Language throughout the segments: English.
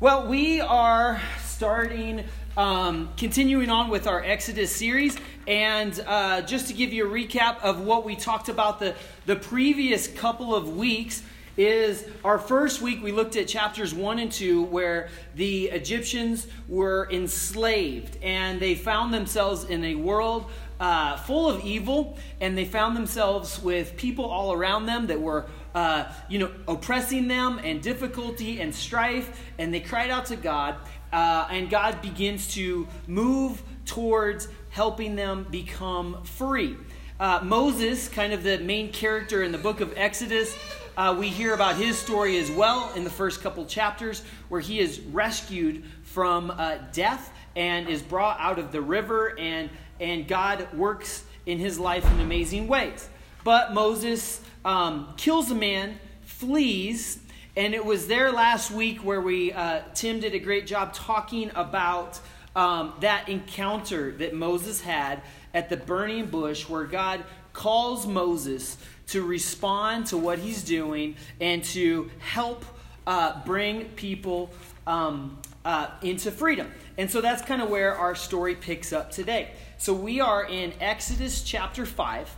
Well, we are starting, um, continuing on with our Exodus series. And uh, just to give you a recap of what we talked about the, the previous couple of weeks, is our first week we looked at chapters 1 and 2 where the Egyptians were enslaved and they found themselves in a world uh, full of evil and they found themselves with people all around them that were uh, you know, oppressing them and difficulty and strife, and they cried out to God, uh, and God begins to move towards helping them become free. Uh, Moses, kind of the main character in the book of Exodus, uh, we hear about his story as well in the first couple chapters, where he is rescued from uh, death and is brought out of the river, and, and God works in his life in amazing ways. But Moses um, kills a man, flees, and it was there last week where we uh, Tim did a great job talking about um, that encounter that Moses had at the burning bush, where God calls Moses to respond to what he's doing and to help uh, bring people um, uh, into freedom. And so that's kind of where our story picks up today. So we are in Exodus chapter 5.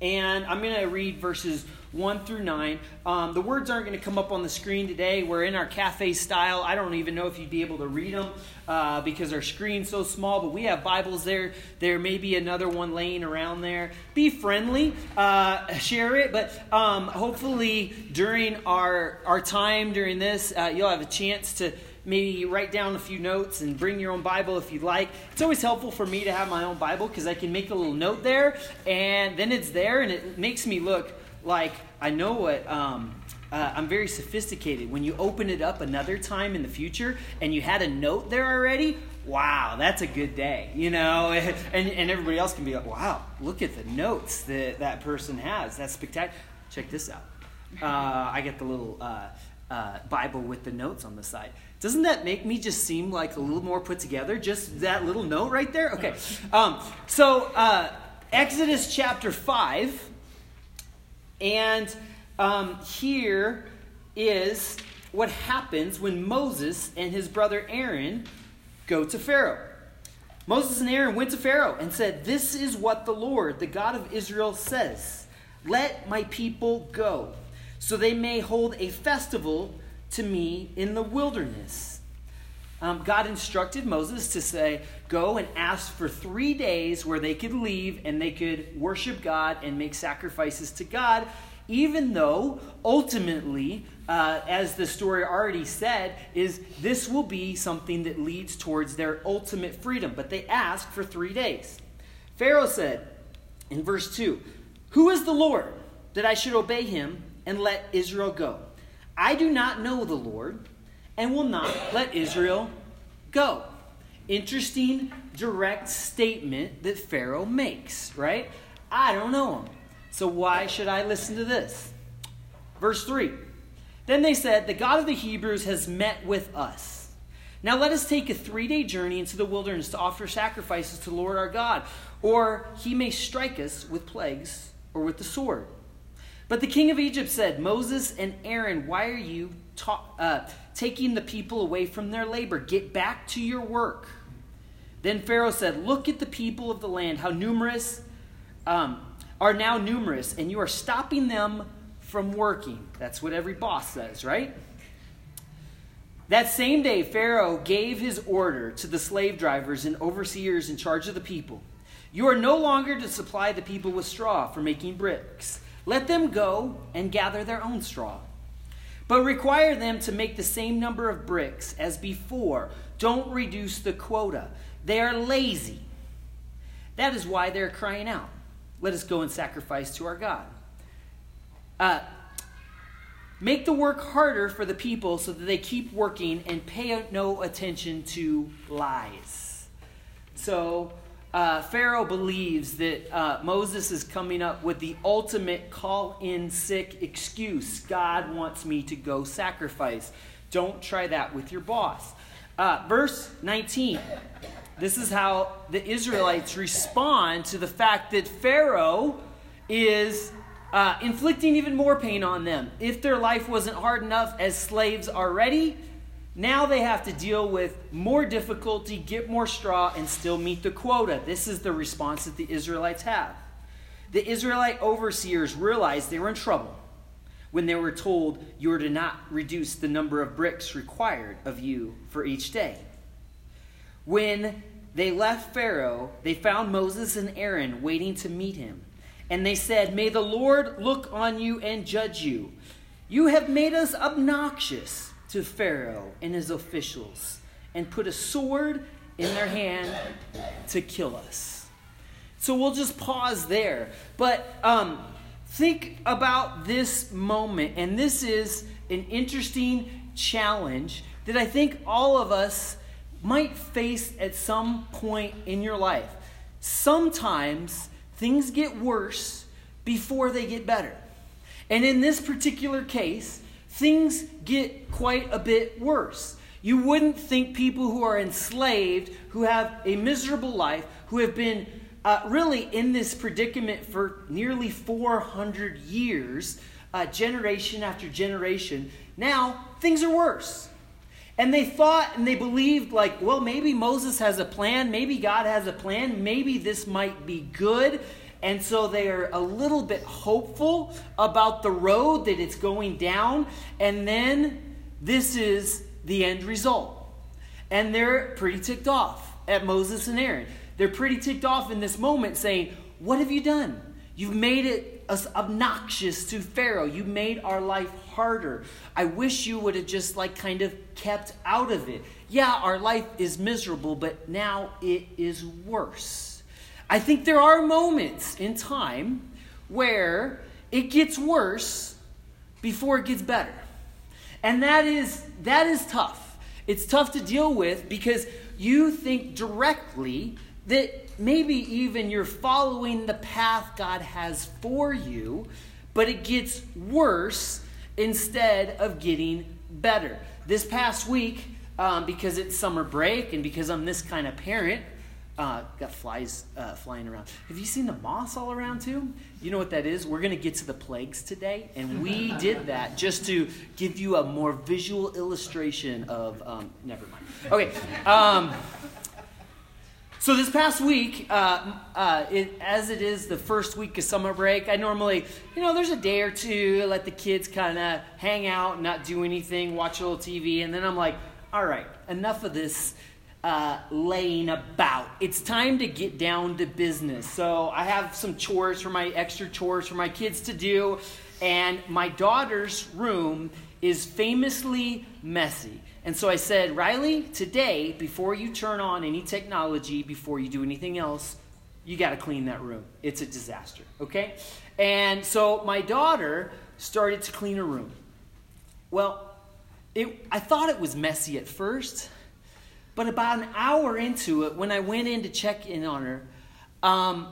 And I'm going to read verses 1 through 9. Um, the words aren't going to come up on the screen today. We're in our cafe style. I don't even know if you'd be able to read them uh, because our screen's so small, but we have Bibles there. There may be another one laying around there. Be friendly, uh, share it, but um, hopefully during our, our time during this, uh, you'll have a chance to maybe write down a few notes and bring your own Bible if you'd like. It's always helpful for me to have my own Bible because I can make a little note there and then it's there and it makes me look like I know what. Um, uh, I'm very sophisticated. When you open it up another time in the future and you had a note there already, wow, that's a good day, you know? And, and everybody else can be like, wow, look at the notes that that person has. That's spectacular. Check this out. Uh, I get the little uh, uh Bible with the notes on the side. Doesn't that make me just seem like a little more put together? Just that little note right there? Okay. Um, so, uh, Exodus chapter 5. And um, here is what happens when Moses and his brother Aaron go to Pharaoh. Moses and Aaron went to Pharaoh and said, This is what the Lord, the God of Israel, says Let my people go, so they may hold a festival to me in the wilderness. Um, God instructed Moses to say, Go and ask for three days where they could leave and they could worship God and make sacrifices to God, even though ultimately, uh, as the story already said, is this will be something that leads towards their ultimate freedom. But they asked for three days. Pharaoh said in verse 2 Who is the Lord that I should obey him and let Israel go? I do not know the Lord and will not let Israel go. Interesting, direct statement that Pharaoh makes, right? I don't know him. So why should I listen to this? Verse 3 Then they said, The God of the Hebrews has met with us. Now let us take a three day journey into the wilderness to offer sacrifices to the Lord our God, or he may strike us with plagues or with the sword. But the king of Egypt said, Moses and Aaron, why are you ta- uh, taking the people away from their labor? Get back to your work. Then Pharaoh said, Look at the people of the land, how numerous um, are now numerous, and you are stopping them from working. That's what every boss says, right? That same day, Pharaoh gave his order to the slave drivers and overseers in charge of the people You are no longer to supply the people with straw for making bricks let them go and gather their own straw. But require them to make the same number of bricks as before. Don't reduce the quota. They are lazy. That is why they're crying out. Let us go and sacrifice to our God. Uh, make the work harder for the people so that they keep working and pay no attention to lies. So, uh, Pharaoh believes that uh, Moses is coming up with the ultimate call in sick excuse God wants me to go sacrifice. Don't try that with your boss. Uh, verse 19. This is how the Israelites respond to the fact that Pharaoh is uh, inflicting even more pain on them. If their life wasn't hard enough as slaves already, Now they have to deal with more difficulty, get more straw, and still meet the quota. This is the response that the Israelites have. The Israelite overseers realized they were in trouble when they were told you are to not reduce the number of bricks required of you for each day. When they left Pharaoh, they found Moses and Aaron waiting to meet him. And they said, May the Lord look on you and judge you. You have made us obnoxious to Pharaoh and his officials, and put a sword in their hand to kill us. So we'll just pause there. But um, think about this moment, and this is an interesting challenge that I think all of us might face at some point in your life. Sometimes things get worse before they get better. And in this particular case, things get quite a bit worse. You wouldn't think people who are enslaved, who have a miserable life, who have been uh, really in this predicament for nearly 400 years, uh, generation after generation, now things are worse. And they thought and they believed, like, well, maybe Moses has a plan, maybe God has a plan, maybe this might be good. And so they are a little bit hopeful about the road that it's going down. And then this is the end result. And they're pretty ticked off at Moses and Aaron. They're pretty ticked off in this moment saying, What have you done? You've made it obnoxious to Pharaoh. You made our life harder. I wish you would have just like kind of kept out of it. Yeah, our life is miserable, but now it is worse. I think there are moments in time where it gets worse before it gets better. And that is that is tough. It's tough to deal with because you think directly that maybe even you're following the path God has for you, but it gets worse instead of getting better. This past week, um, because it's summer break and because I'm this kind of parent, uh, got flies uh, flying around. Have you seen the moss all around too? You know what that is? We're going to get to the plagues today, and we did that just to give you a more visual illustration of. Um, never mind. Okay. Um, so this past week, uh, uh, it, as it is the first week of summer break, I normally, you know, there's a day or two, let the kids kind of hang out, not do anything, watch a little TV, and then I'm like, all right, enough of this uh, laying about. It's time to get down to business. So I have some chores for my extra chores for my kids to do, and my daughter's room is famously messy. And so I said, Riley, today, before you turn on any technology, before you do anything else, you got to clean that room. It's a disaster, okay? And so my daughter started to clean her room. Well, it, I thought it was messy at first, but about an hour into it, when I went in to check in on her, um,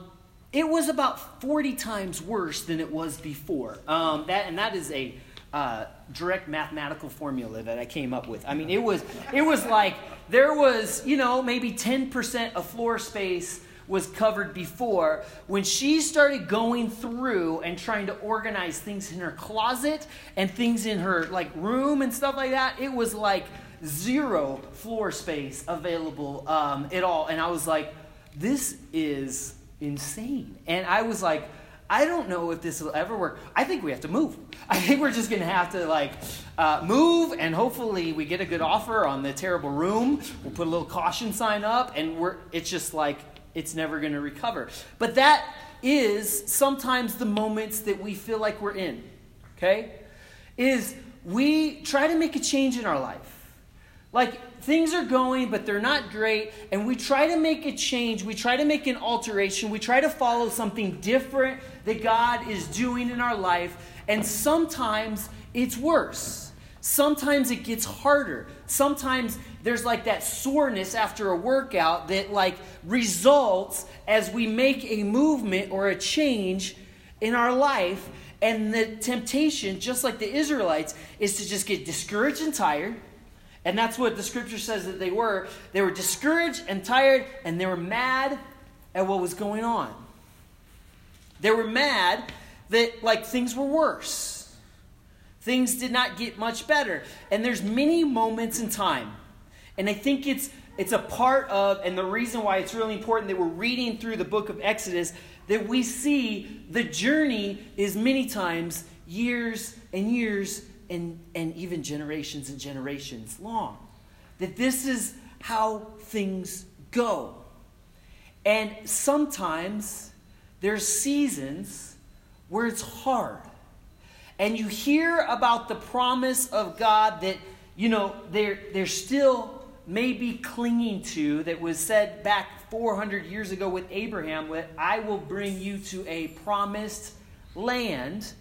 it was about 40 times worse than it was before. Um, that, and that is a uh, direct mathematical formula that I came up with. I mean, it was it was like there was you know maybe ten percent of floor space was covered before when she started going through and trying to organize things in her closet and things in her like room and stuff like that it was like zero floor space available um, at all and i was like this is insane and i was like I don't know if this will ever work. I think we have to move. I think we're just going to have to like uh, move, and hopefully we get a good offer on the terrible room. We'll put a little caution sign up, and we're. It's just like it's never going to recover. But that is sometimes the moments that we feel like we're in. Okay, is we try to make a change in our life. Like things are going, but they're not great, and we try to make a change, we try to make an alteration, we try to follow something different that God is doing in our life, and sometimes it's worse. Sometimes it gets harder. Sometimes there's like that soreness after a workout that like results as we make a movement or a change in our life. And the temptation, just like the Israelites, is to just get discouraged and tired and that's what the scripture says that they were. They were discouraged and tired, and they were mad at what was going on. They were mad that, like, things were worse. things did not get much better. And there's many moments in time. And I think it's it's a part of and the reason why it's really important that we're reading through the book of Exodus that we see the journey is many times years and years and, and even generations and generations long. That this is how things go. And sometimes there's seasons where it's hard. And you hear about the promise of God that, you know, they're, they're still maybe clinging to that was said back 400 years ago with Abraham that I will bring you to a promised land,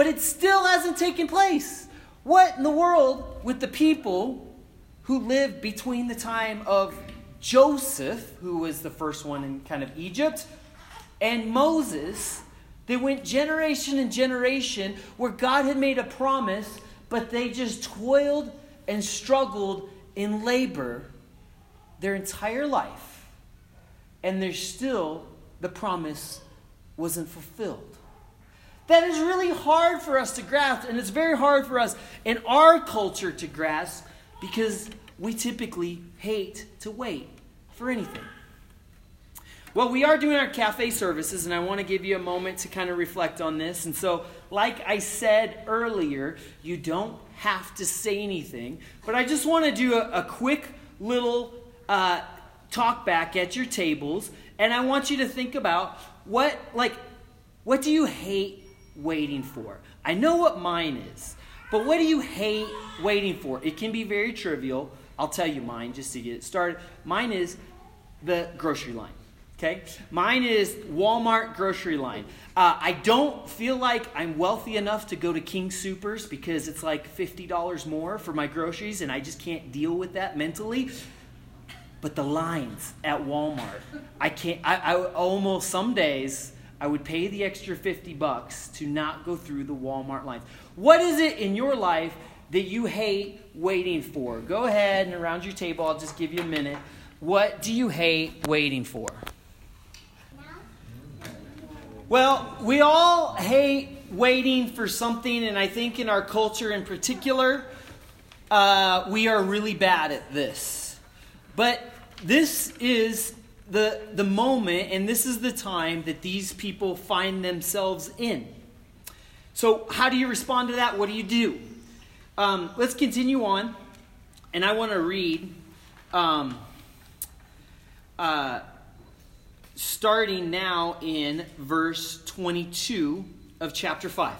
but it still hasn't taken place. What in the world with the people who lived between the time of Joseph, who was the first one in kind of Egypt, and Moses? They went generation and generation where God had made a promise, but they just toiled and struggled in labor their entire life, and there's still the promise wasn't fulfilled. That is really hard for us to grasp, and it's very hard for us in our culture to grasp because we typically hate to wait for anything. Well, we are doing our cafe services, and I want to give you a moment to kind of reflect on this. And so, like I said earlier, you don't have to say anything, but I just want to do a, a quick little uh, talk back at your tables, and I want you to think about what, like, what do you hate waiting for? I know what mine is, but what do you hate waiting for? It can be very trivial. I'll tell you mine just to get it started. Mine is the grocery line. Okay? Mine is Walmart grocery line. Uh, I don't feel like I'm wealthy enough to go to King Supers because it's like $50 more for my groceries and I just can't deal with that mentally. But the lines at Walmart, I can't, I, I almost some days, I would pay the extra 50 bucks to not go through the Walmart lines. What is it in your life that you hate waiting for? Go ahead and around your table, I'll just give you a minute. What do you hate waiting for? Well, we all hate waiting for something, and I think in our culture in particular, uh, we are really bad at this. But this is the, the moment, and this is the time that these people find themselves in. So, how do you respond to that? What do you do? Um, let's continue on, and I want to read. Um, uh, starting now in verse 22 of chapter 5.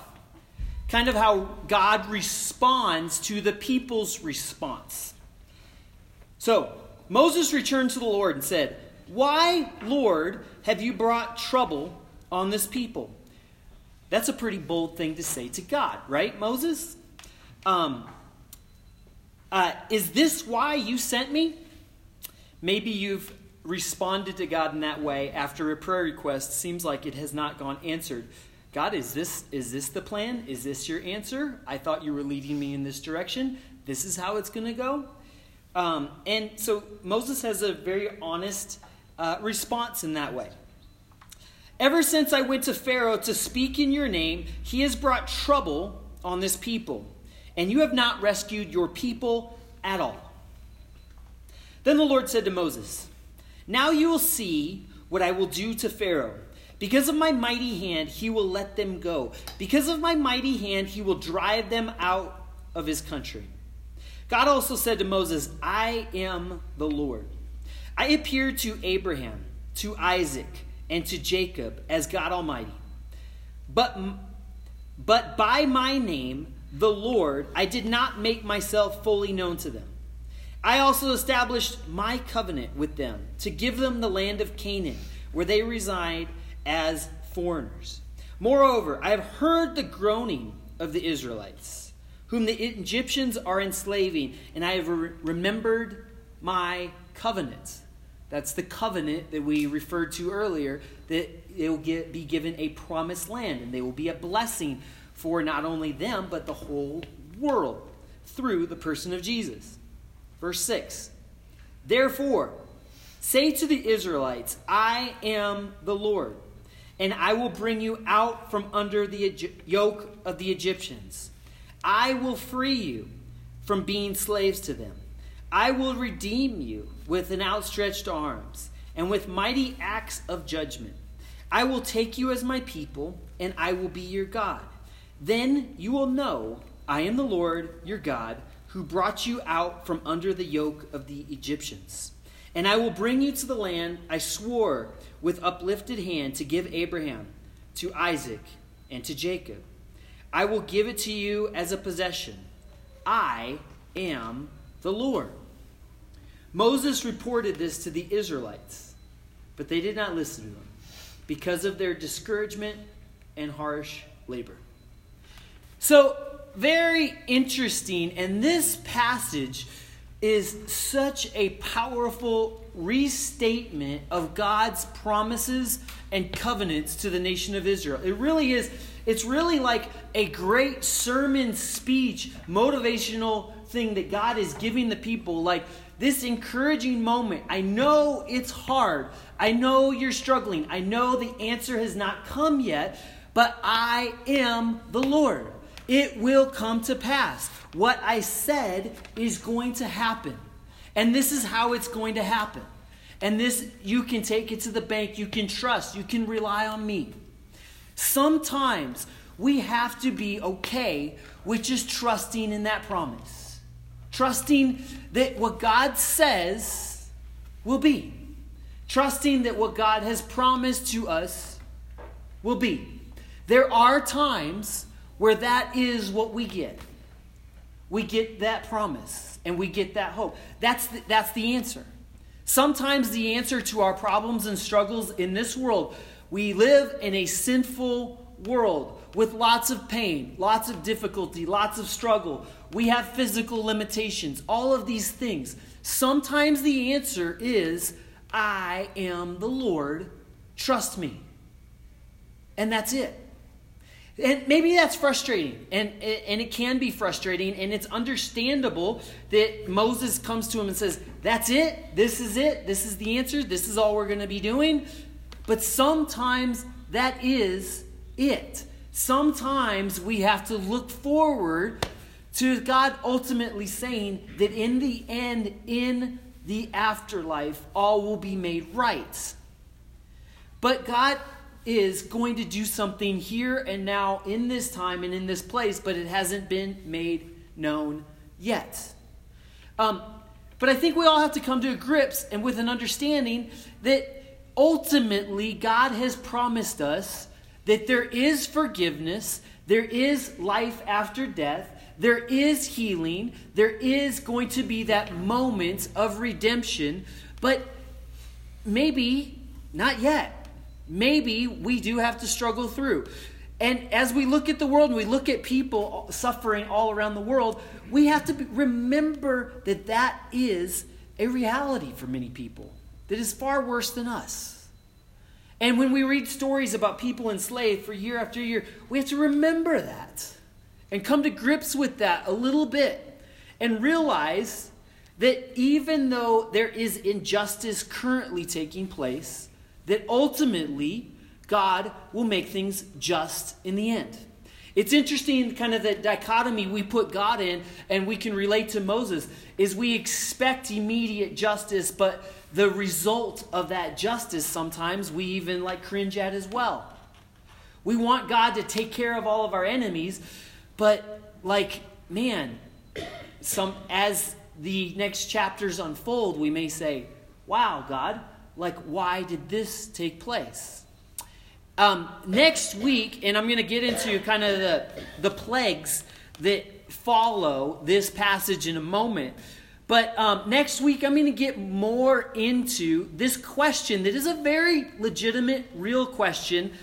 Kind of how God responds to the people's response. So, Moses returned to the Lord and said, Why, Lord, have you brought trouble on this people? That's a pretty bold thing to say to God, right, Moses? Um, uh, is this why you sent me? Maybe you've responded to God in that way after a prayer request seems like it has not gone answered. God, is this is this the plan? Is this your answer? I thought you were leading me in this direction. This is how it's going to go. Um, and so Moses has a very honest uh, response in that way. Ever since I went to Pharaoh to speak in your name, he has brought trouble on this people, and you have not rescued your people at all. Then the Lord said to Moses, now you will see what I will do to Pharaoh. Because of my mighty hand, he will let them go. Because of my mighty hand, he will drive them out of his country. God also said to Moses, I am the Lord. I appeared to Abraham, to Isaac, and to Jacob as God Almighty. But, but by my name, the Lord, I did not make myself fully known to them. I also established my covenant with them to give them the land of Canaan, where they reside as foreigners. Moreover, I have heard the groaning of the Israelites, whom the Egyptians are enslaving, and I have re- remembered my covenant. That's the covenant that we referred to earlier, that they will get, be given a promised land, and they will be a blessing for not only them, but the whole world through the person of Jesus. Verse 6 Therefore, say to the Israelites, I am the Lord, and I will bring you out from under the yoke of the Egyptians. I will free you from being slaves to them. I will redeem you with an outstretched arms and with mighty acts of judgment. I will take you as my people, and I will be your God. Then you will know I am the Lord your God, who brought you out from under the yoke of the Egyptians. And I will bring you to the land I swore with uplifted hand to give Abraham, to Isaac, and to Jacob. I will give it to you as a possession. I am the Lord. Moses reported this to the Israelites, but they did not listen to him because of their discouragement and harsh labor. So, very interesting, and this passage is such a powerful restatement of God's promises and covenants to the nation of Israel. It really is, it's really like a great sermon speech, motivational thing that God is giving the people. Like, this encouraging moment. I know it's hard. I know you're struggling. I know the answer has not come yet, but I am the Lord. It will come to pass. What I said is going to happen. And this is how it's going to happen. And this, you can take it to the bank. You can trust. You can rely on me. Sometimes we have to be okay with just trusting in that promise trusting that what God says will be, trusting that what God has promised to us will be. There are times where that is what we get. We get that promise and we get that hope. That's the, that's the answer. Sometimes the answer to our problems and struggles in this world, we live in a sinful world with lots of pain, lots of difficulty, lots of struggle. We have physical limitations, all of these things. Sometimes the answer is, I am the Lord, trust me. And that's it. And maybe that's frustrating, and, and it can be frustrating, and it's understandable that Moses comes to him and says, That's it, this is it, this is the answer, this is all we're going to be doing. But sometimes that is it. Sometimes we have to look forward to God ultimately saying that in the end, in the afterlife, all will be made right. But God is going to do something here and now in this time and in this place, but it hasn't been made known yet. Um, but I think we all have to come to grips and with an understanding that ultimately God has promised us that there is forgiveness, there is life after death, there is healing, there is going to be that moment of redemption, but maybe not yet. Maybe we do have to struggle through. And as we look at the world and we look at people suffering all around the world, we have to remember that that is a reality for many people that is far worse than us. And when we read stories about people enslaved for year after year, we have to remember that and come to grips with that a little bit and realize that even though there is injustice currently taking place, that ultimately God will make things just in the end. It's interesting, kind of the dichotomy we put God in, and we can relate to Moses, is we expect immediate justice, but the result of that justice sometimes we even like cringe at as well. We want God to take care of all of our enemies, but like, man, some as the next chapters unfold, we may say, "Wow, God, like why did this take place?" Um, next week, and I'm going to get into kind of the the plagues that follow this passage in a moment. But um, next week, I'm going to get more into this question that is a very legitimate, real question.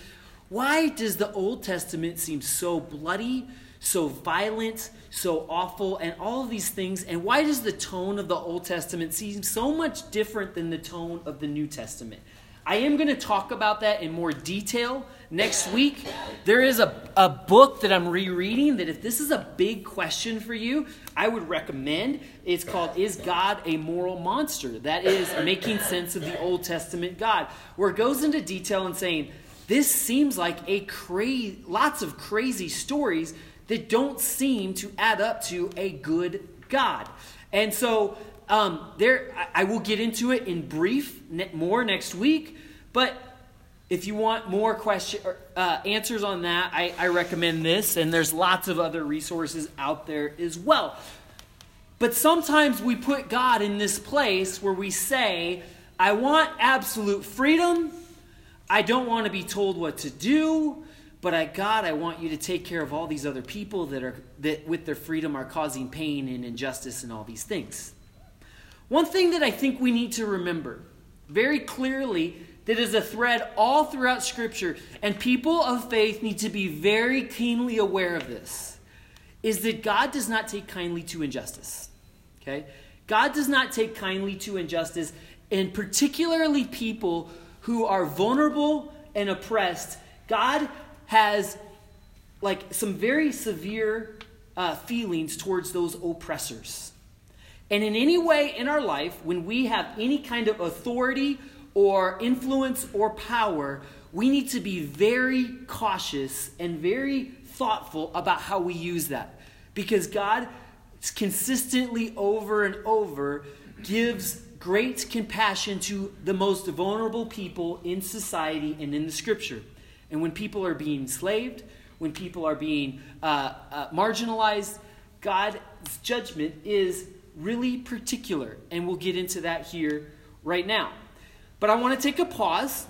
Why does the Old Testament seem so bloody, so violent, so awful, and all of these things? And why does the tone of the Old Testament seem so much different than the tone of the New Testament? I am going to talk about that in more detail next week. There is a, a book that I'm rereading that if this is a big question for you, I would recommend. It's called Is God a Moral Monster? That is making sense of the Old Testament God, where it goes into detail and saying, this seems like a crazy, lots of crazy stories that don't seem to add up to a good God. And so um, there, I, I will get into it in brief ne- more next week. But if you want more question uh, answers on that, I, I recommend this. And there's lots of other resources out there as well. But sometimes we put God in this place where we say, I want absolute freedom. I don't want to be told what to do. But I, God, I want you to take care of all these other people that are that with their freedom are causing pain and injustice and all these things. One thing that I think we need to remember very clearly that is a thread all throughout Scripture, and people of faith need to be very keenly aware of this, is that God does not take kindly to injustice. Okay? God does not take kindly to injustice, and particularly people who are vulnerable and oppressed. God has like some very severe uh, feelings towards those oppressors. And in any way in our life, when we have any kind of authority or influence or power, we need to be very cautious and very thoughtful about how we use that. Because God consistently over and over gives great compassion to the most vulnerable people in society and in the scripture. And when people are being enslaved, when people are being uh, uh, marginalized, God's judgment is really particular. And we'll get into that here right now. But I want to take a pause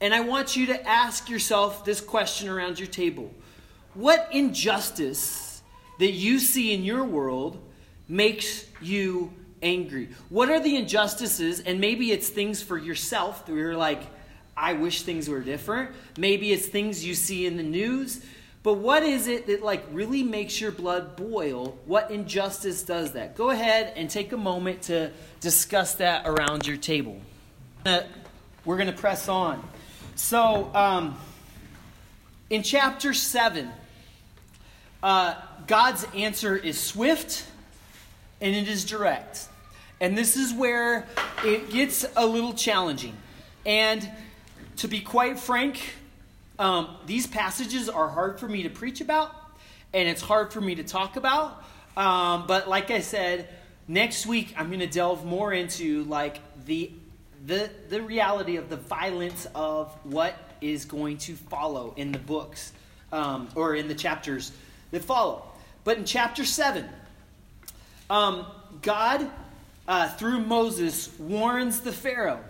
and I want you to ask yourself this question around your table What injustice that you see in your world makes you angry? What are the injustices? And maybe it's things for yourself that you're like, I wish things were different. Maybe it's things you see in the news. But what is it that like really makes your blood boil? What injustice does that? Go ahead and take a moment to discuss that around your table. We're going to press on. So, um, in chapter 7, uh, God's answer is swift and it is direct. And this is where it gets a little challenging. And to be quite frank, um, these passages are hard for me to preach about, and it's hard for me to talk about. Um, but like I said, next week I'm going to delve more into like the the the reality of the violence of what is going to follow in the books um, or in the chapters that follow. But in chapter seven, um, God uh, through Moses warns the Pharaoh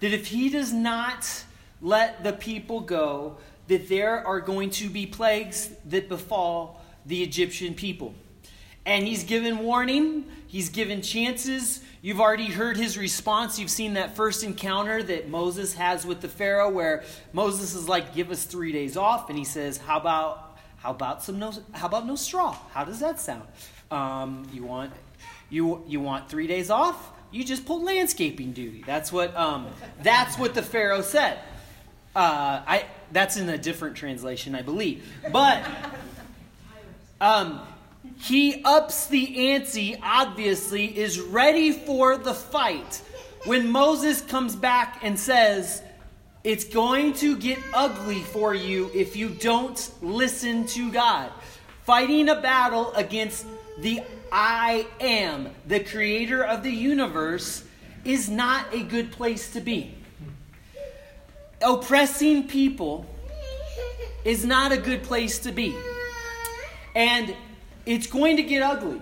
that if he does not let the people go, that there are going to be plagues that befall the Egyptian people. And he's given warning, he's given chances. You've already heard his response. You've seen that first encounter that Moses has with the Pharaoh, where Moses is like, Give us three days off. And he says, How about how about some no how about no straw? How does that sound? Um, you want you you want three days off? You just pull landscaping duty. That's what um, that's what the Pharaoh said. Uh, I that's in a different translation, I believe. But um, he ups the ante. Obviously, is ready for the fight. When Moses comes back and says, "It's going to get ugly for you if you don't listen to God," fighting a battle against the I am, the creator of the universe, is not a good place to be oppressing people is not a good place to be. And it's going to get ugly.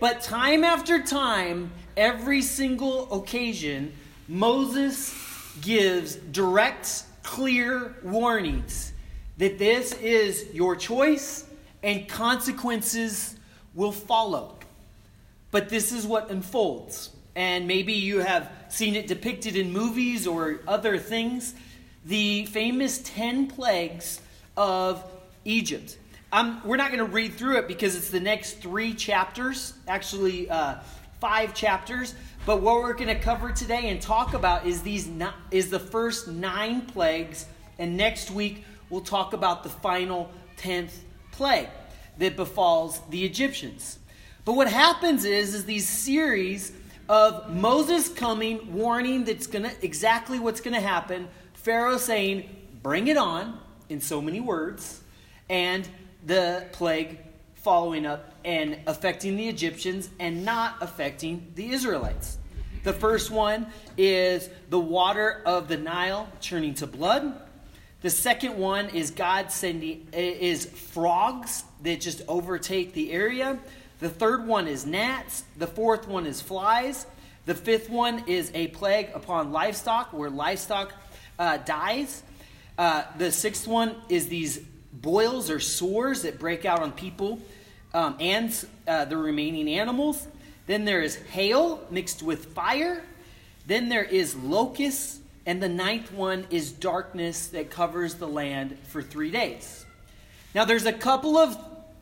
But time after time, every single occasion, Moses gives direct, clear warnings that this is your choice and consequences will follow. But this is what unfolds and maybe you have seen it depicted in movies or other things the famous 10 plagues of Egypt. Um, we're not going to read through it because it's the next three chapters, actually, uh, five chapters. But what we're going to cover today and talk about is these is the first nine plagues, and next week we'll talk about the final tenth plague that befalls the Egyptians. But what happens is, is these series of Moses coming, warning that's gonna exactly what's gonna happen, Pharaoh saying, bring it on, in so many words, and the plague following up and affecting the Egyptians and not affecting the Israelites. The first one is the water of the Nile turning to blood. The second one is God sending is frogs that just overtake the area. The third one is gnats. The fourth one is flies. The fifth one is a plague upon livestock, where livestock uh, dies. Uh, the sixth one is these boils or sores that break out on people um, and uh, the remaining animals. Then there is hail mixed with fire. Then there is locusts. And the ninth one is darkness that covers the land for three days. Now, there's a couple of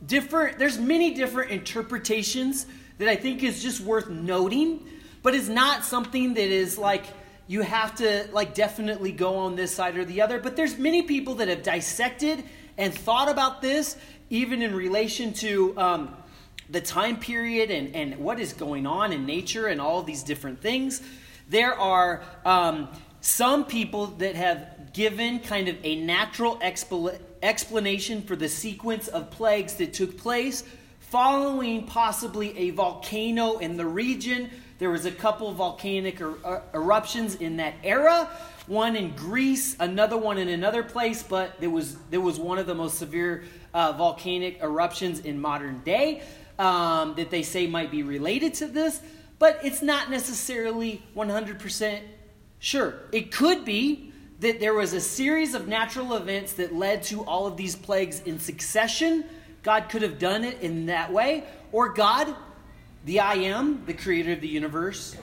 different, there's many different interpretations that I think is just worth noting, but it's not something that is like, you have to like definitely go on this side or the other but there's many people that have dissected and thought about this even in relation to um, the time period and, and what is going on in nature and all these different things. There are um, some people that have given kind of a natural expl- explanation for the sequence of plagues that took place following possibly a volcano in the region. There was a couple volcanic er- er- eruptions in that era one in Greece, another one in another place, but there was, there was one of the most severe uh, volcanic eruptions in modern day um, that they say might be related to this, but it's not necessarily 100% sure. It could be that there was a series of natural events that led to all of these plagues in succession. God could have done it in that way, or God, the I am, the creator of the universe,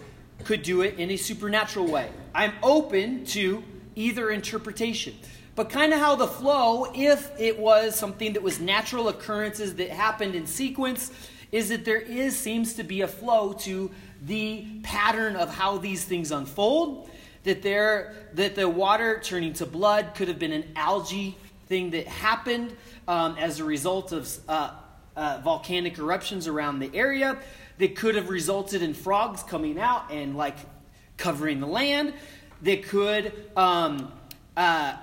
could do it in a supernatural way. I'm open to either interpretation. But kind of how the flow, if it was something that was natural occurrences that happened in sequence, is that there is seems to be a flow to the pattern of how these things unfold. That there that the water turning to blood could have been an algae thing that happened um, as a result of uh, uh, volcanic eruptions around the area that could have resulted in frogs coming out and like covering the land. That could, um, uh,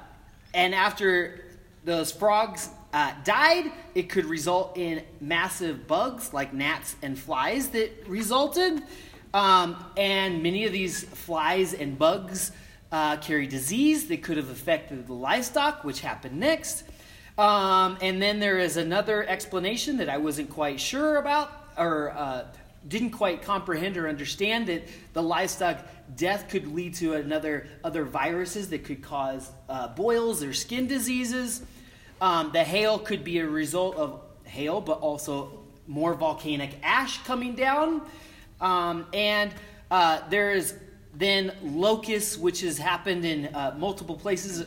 and after those frogs uh, died, it could result in massive bugs like gnats and flies that resulted. Um, and many of these flies and bugs uh, carry disease that could have affected the livestock, which happened next. Um, and then there is another explanation that I wasn't quite sure about or uh, didn't quite comprehend or understand that the livestock death could lead to another other viruses that could cause uh, boils or skin diseases. Um, the hail could be a result of hail, but also more volcanic ash coming down. Um, and uh, there is then locusts, which has happened in uh, multiple places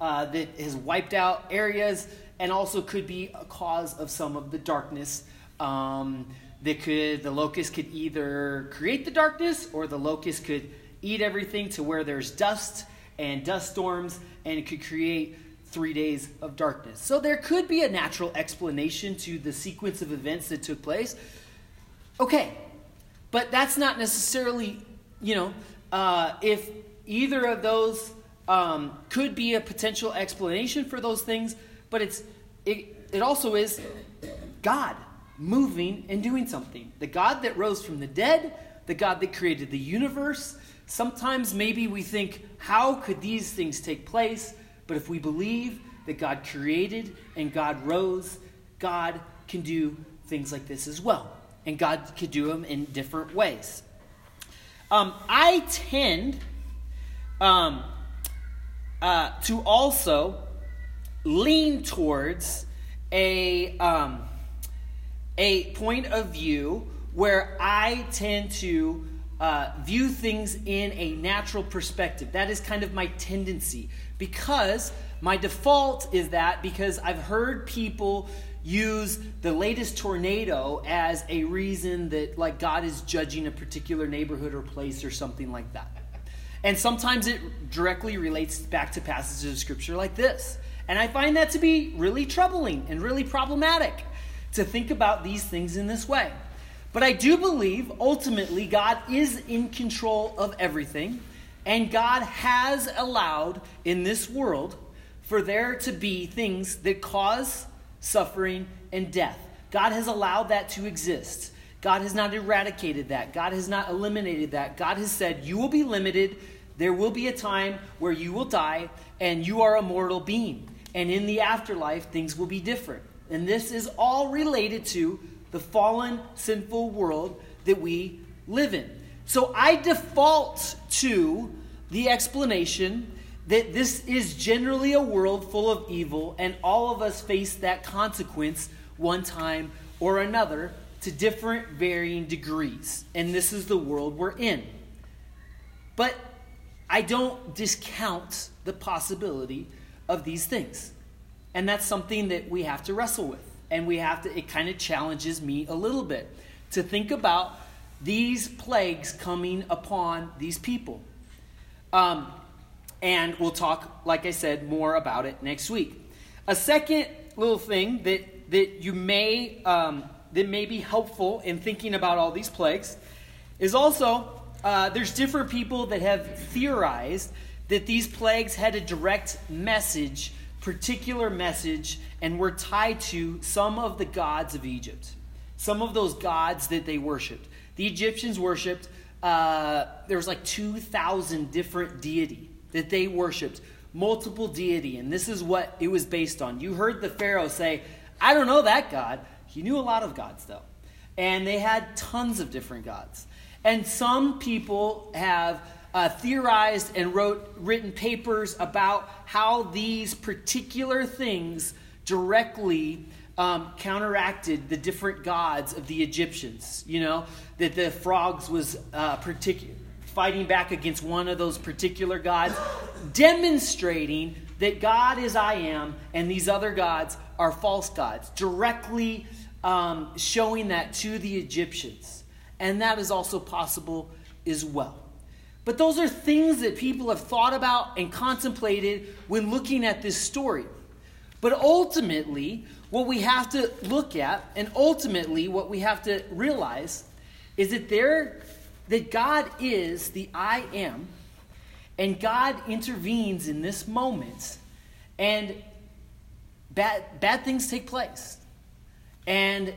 uh, that has wiped out areas, and also could be a cause of some of the darkness. Um, that could the locust could either create the darkness or the locust could eat everything to where there's dust and dust storms and it could create three days of darkness so there could be a natural explanation to the sequence of events that took place okay but that's not necessarily you know uh, if either of those um, could be a potential explanation for those things but it's it, it also is god moving and doing something. The God that rose from the dead, the God that created the universe. Sometimes maybe we think, how could these things take place? But if we believe that God created and God rose, God can do things like this as well. And God could do them in different ways. Um, I tend um, uh, to also lean towards a. Um, a point of view where I tend to uh, view things in a natural perspective. That is kind of my tendency because my default is that because I've heard people use the latest tornado as a reason that like God is judging a particular neighborhood or place or something like that. And sometimes it directly relates back to passages of scripture like this. And I find that to be really troubling and really problematic to think about these things in this way. But I do believe ultimately God is in control of everything, and God has allowed in this world for there to be things that cause suffering, and death. God has allowed that to exist. God has not eradicated that. God has not eliminated that. God has said, You will be limited. There will be a time where you will die, and you are a mortal being. And in the afterlife, things will be different. And this is all related to the fallen, sinful world that we live in. So I default to the explanation that this is generally a world full of evil, and all of us face that consequence one time or another to different varying degrees. And this is the world we're in. But I don't discount the possibility of these things. And that's something that we have to wrestle with. And we have to, it kind of challenges me a little bit to think about these plagues coming upon these people. Um, and we'll talk, like I said, more about it next week. A second little thing that, that you may um, that may be helpful in thinking about all these plagues is also uh, there's different people that have theorized that these plagues had a direct message, particular message, and were tied to some of the gods of Egypt, some of those gods that they worshipped. The Egyptians worshipped, uh, there was like 2,000 different deity that they worshipped, multiple deity, and this is what it was based on. You heard the Pharaoh say, I don't know that God. He knew a lot of gods, though. And they had tons of different gods. And some people have uh, theorized and wrote written papers about how these particular things directly um, counteracted the different gods of the Egyptians. You know that the frogs was uh, particular fighting back against one of those particular gods, demonstrating that God is I am and these other gods are false gods, directly um, showing that to the Egyptians. And that is also possible as well. But those are things that people have thought about and contemplated when looking at this story. But ultimately, what we have to look at, and ultimately what we have to realize, is that there that God is the I am, and God intervenes in this moment, and bad, bad things take place. And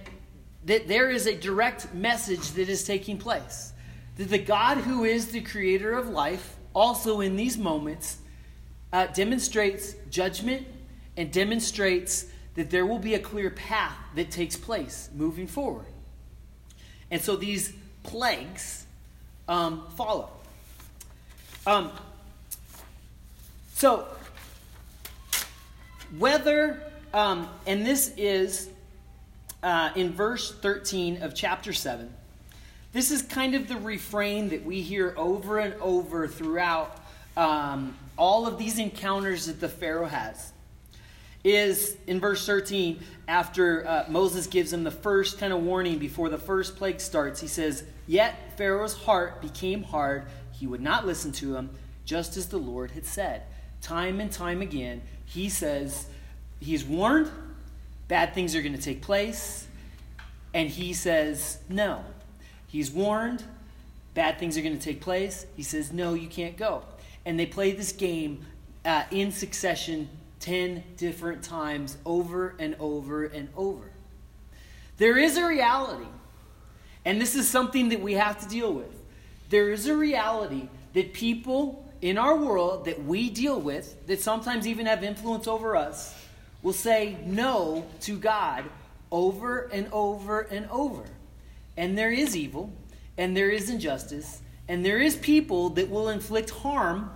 that there is a direct message that is taking place. That the God who is the creator of life, also in these moments, uh, demonstrates judgment and demonstrates that there will be a clear path that takes place moving forward. And so these plagues um, follow. Um, so, whether, um, and this is uh, in verse 13 of chapter 7, this is kind of the refrain that we hear over and over throughout um, all of these encounters that the Pharaoh has. Is in verse 13, after uh, Moses gives him the first kind of warning before the first plague starts, he says, Yet Pharaoh's heart became hard. He would not listen to him, just as the Lord had said. Time and time again, he says, He's warned, bad things are going to take place. And he says, No. He's warned, bad things are going to take place. He says, No, you can't go. And they play this game uh, in succession 10 different times over and over and over. There is a reality and this is something that we have to deal with. There is a reality that people in our world that we deal with, that sometimes even have influence over us, will say no to God over and over and over. And there is evil, and there is injustice, and there is people that will inflict harm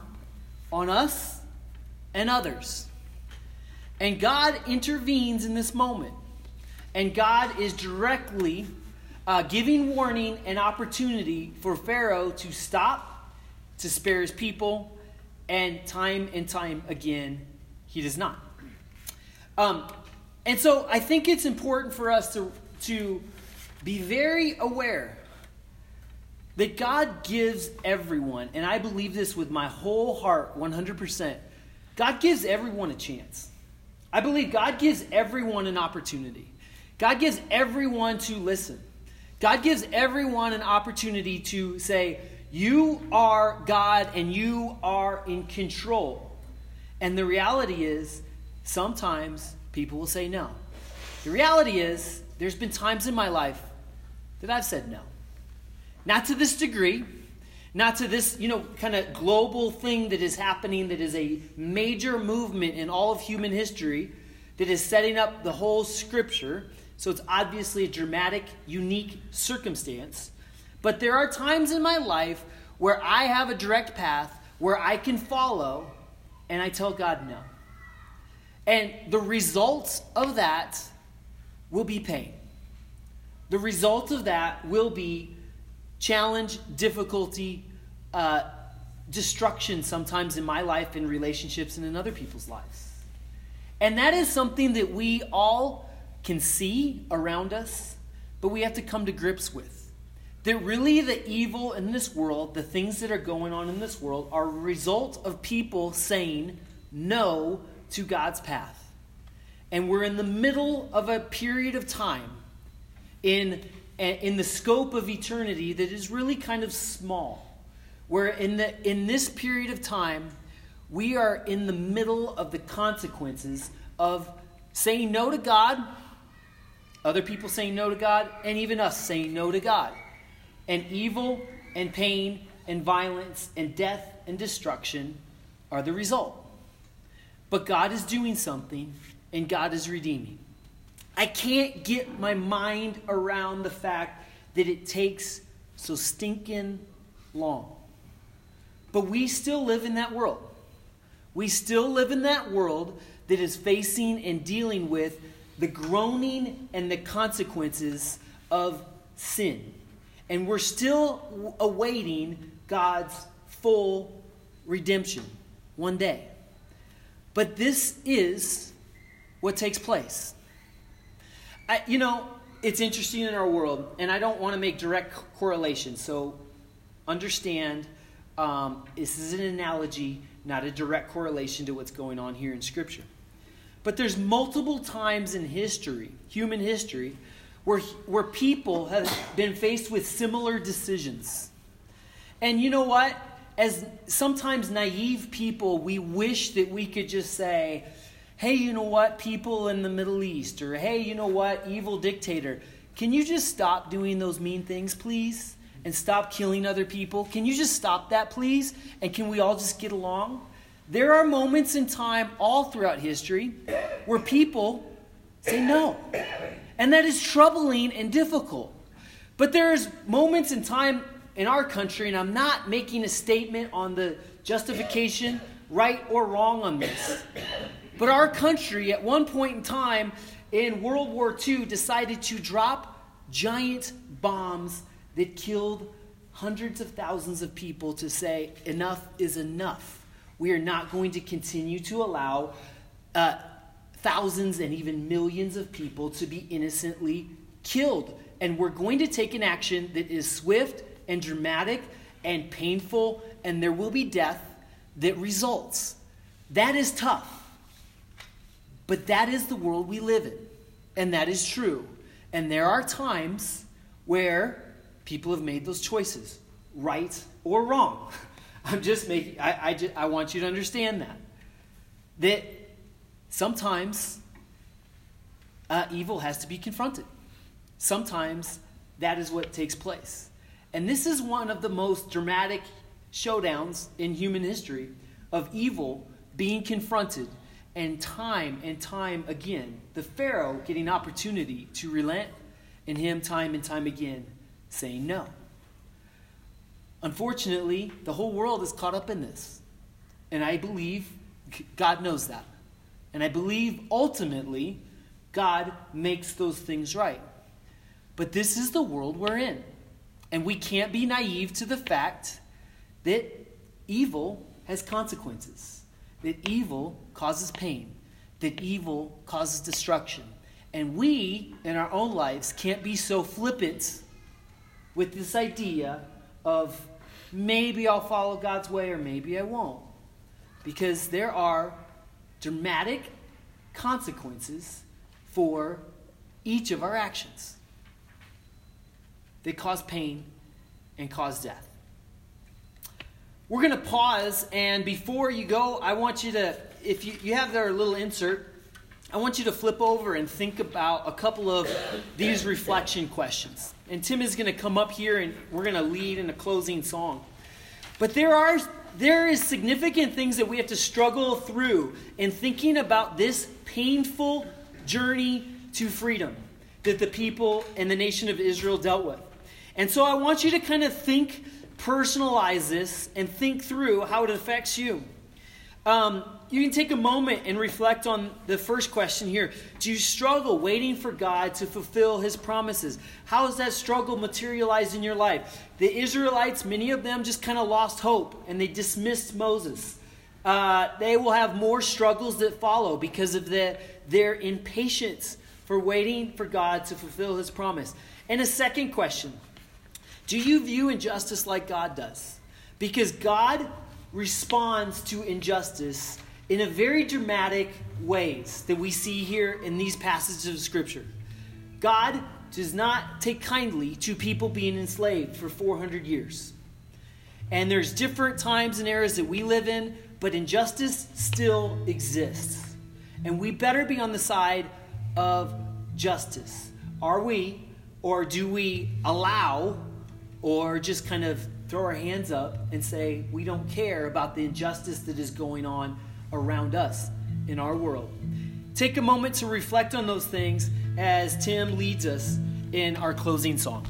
on us and others. And God intervenes in this moment. And God is directly uh, giving warning and opportunity for Pharaoh to stop, to spare his people, and time and time again, he does not. Um, and so I think it's important for us to, to be very aware that God gives everyone, and I believe this with my whole heart, 100%. God gives everyone a chance. I believe God gives everyone an opportunity. God gives everyone to listen. God gives everyone an opportunity to say, You are God and you are in control. And the reality is, sometimes people will say no. The reality is, there's been times in my life that I've said no. Not to this degree, not to this, you know, kind of global thing that is happening that is a major movement in all of human history that is setting up the whole scripture. So it's obviously a dramatic, unique circumstance. But there are times in my life where I have a direct path where I can follow and I tell God no. And the results of that will be pain. The result of that will be challenge, difficulty, uh, destruction sometimes in my life, in relationships, and in other people's lives. And that is something that we all can see around us, but we have to come to grips with. That really the evil in this world, the things that are going on in this world, are a result of people saying no to God's path. And we're in the middle of a period of time in, in the scope of eternity that is really kind of small. Where in, the, in this period of time, we are in the middle of the consequences of saying no to God, other people saying no to God, and even us saying no to God. And evil and pain and violence and death and destruction are the result. But God is doing something and God is redeeming. I can't get my mind around the fact that it takes so stinking long. But we still live in that world. We still live in that world that is facing and dealing with the groaning and the consequences of sin. And we're still awaiting God's full redemption one day. But this is what takes place. I, you know, it's interesting in our world, and I don't want to make direct correlations. So understand um, this is an analogy, not a direct correlation to what's going on here in Scripture. But there's multiple times in history, human history, where, where people have been faced with similar decisions. And you know what? As sometimes naive people, we wish that we could just say, hey, you know what, people in the Middle East, or hey, you know what, evil dictator, can you just stop doing those mean things, please? And stop killing other people? Can you just stop that, please? And can we all just get along? There are moments in time all throughout history where people say no. And that is troubling and difficult. But there's moments in time in our country, and I'm not making a statement on the justification, right or wrong on this. But our country, at one point in time in World War II, decided to drop giant bombs that killed hundreds of thousands of people to say, enough is enough. We are not going to continue to allow uh, thousands and even millions of people to be innocently killed. And we're going to take an action that is swift and dramatic and painful, and there will be death that results. That is tough. But that is the world we live in. And that is true. And there are times where people have made those choices, right or wrong. I'm just making, I, I, just, I want you to understand that. That sometimes uh, evil has to be confronted. Sometimes that is what takes place. And this is one of the most dramatic showdowns in human history of evil being confronted and time and time again, the Pharaoh getting opportunity to relent, and him time and time again saying no. Unfortunately, the whole world is caught up in this. And I believe God knows that. And I believe ultimately God makes those things right. But this is the world we're in. And we can't be naive to the fact that evil has consequences that evil causes pain, that evil causes destruction. And we, in our own lives, can't be so flippant with this idea of maybe I'll follow God's way or maybe I won't. Because there are dramatic consequences for each of our actions. They cause pain and cause death. We're going to pause, and before you go, I want you to, if you, you have their little insert, I want you to flip over and think about a couple of these reflection questions. And Tim is going to come up here and we're going to lead in a closing song. But there are there is significant things that we have to struggle through in thinking about this painful journey to freedom that the people and the nation of Israel dealt with. And so I want you to kind of think, personalize this, and think through how it affects you. Um, you can take a moment and reflect on the first question here. Do you struggle waiting for God to fulfill his promises? How has that struggle materialized in your life? The Israelites, many of them just kind of lost hope and they dismissed Moses. Uh, they will have more struggles that follow because of the, their impatience for waiting for God to fulfill his promise. And a second question Do you view injustice like God does? Because God responds to injustice in a very dramatic ways that we see here in these passages of scripture. God does not take kindly to people being enslaved for 400 years. And there's different times and eras that we live in, but injustice still exists. And we better be on the side of justice. Are we, or do we allow, or just kind of throw our hands up and say, we don't care about the injustice that is going on around us in our world. Take a moment to reflect on those things as Tim leads us in our closing song.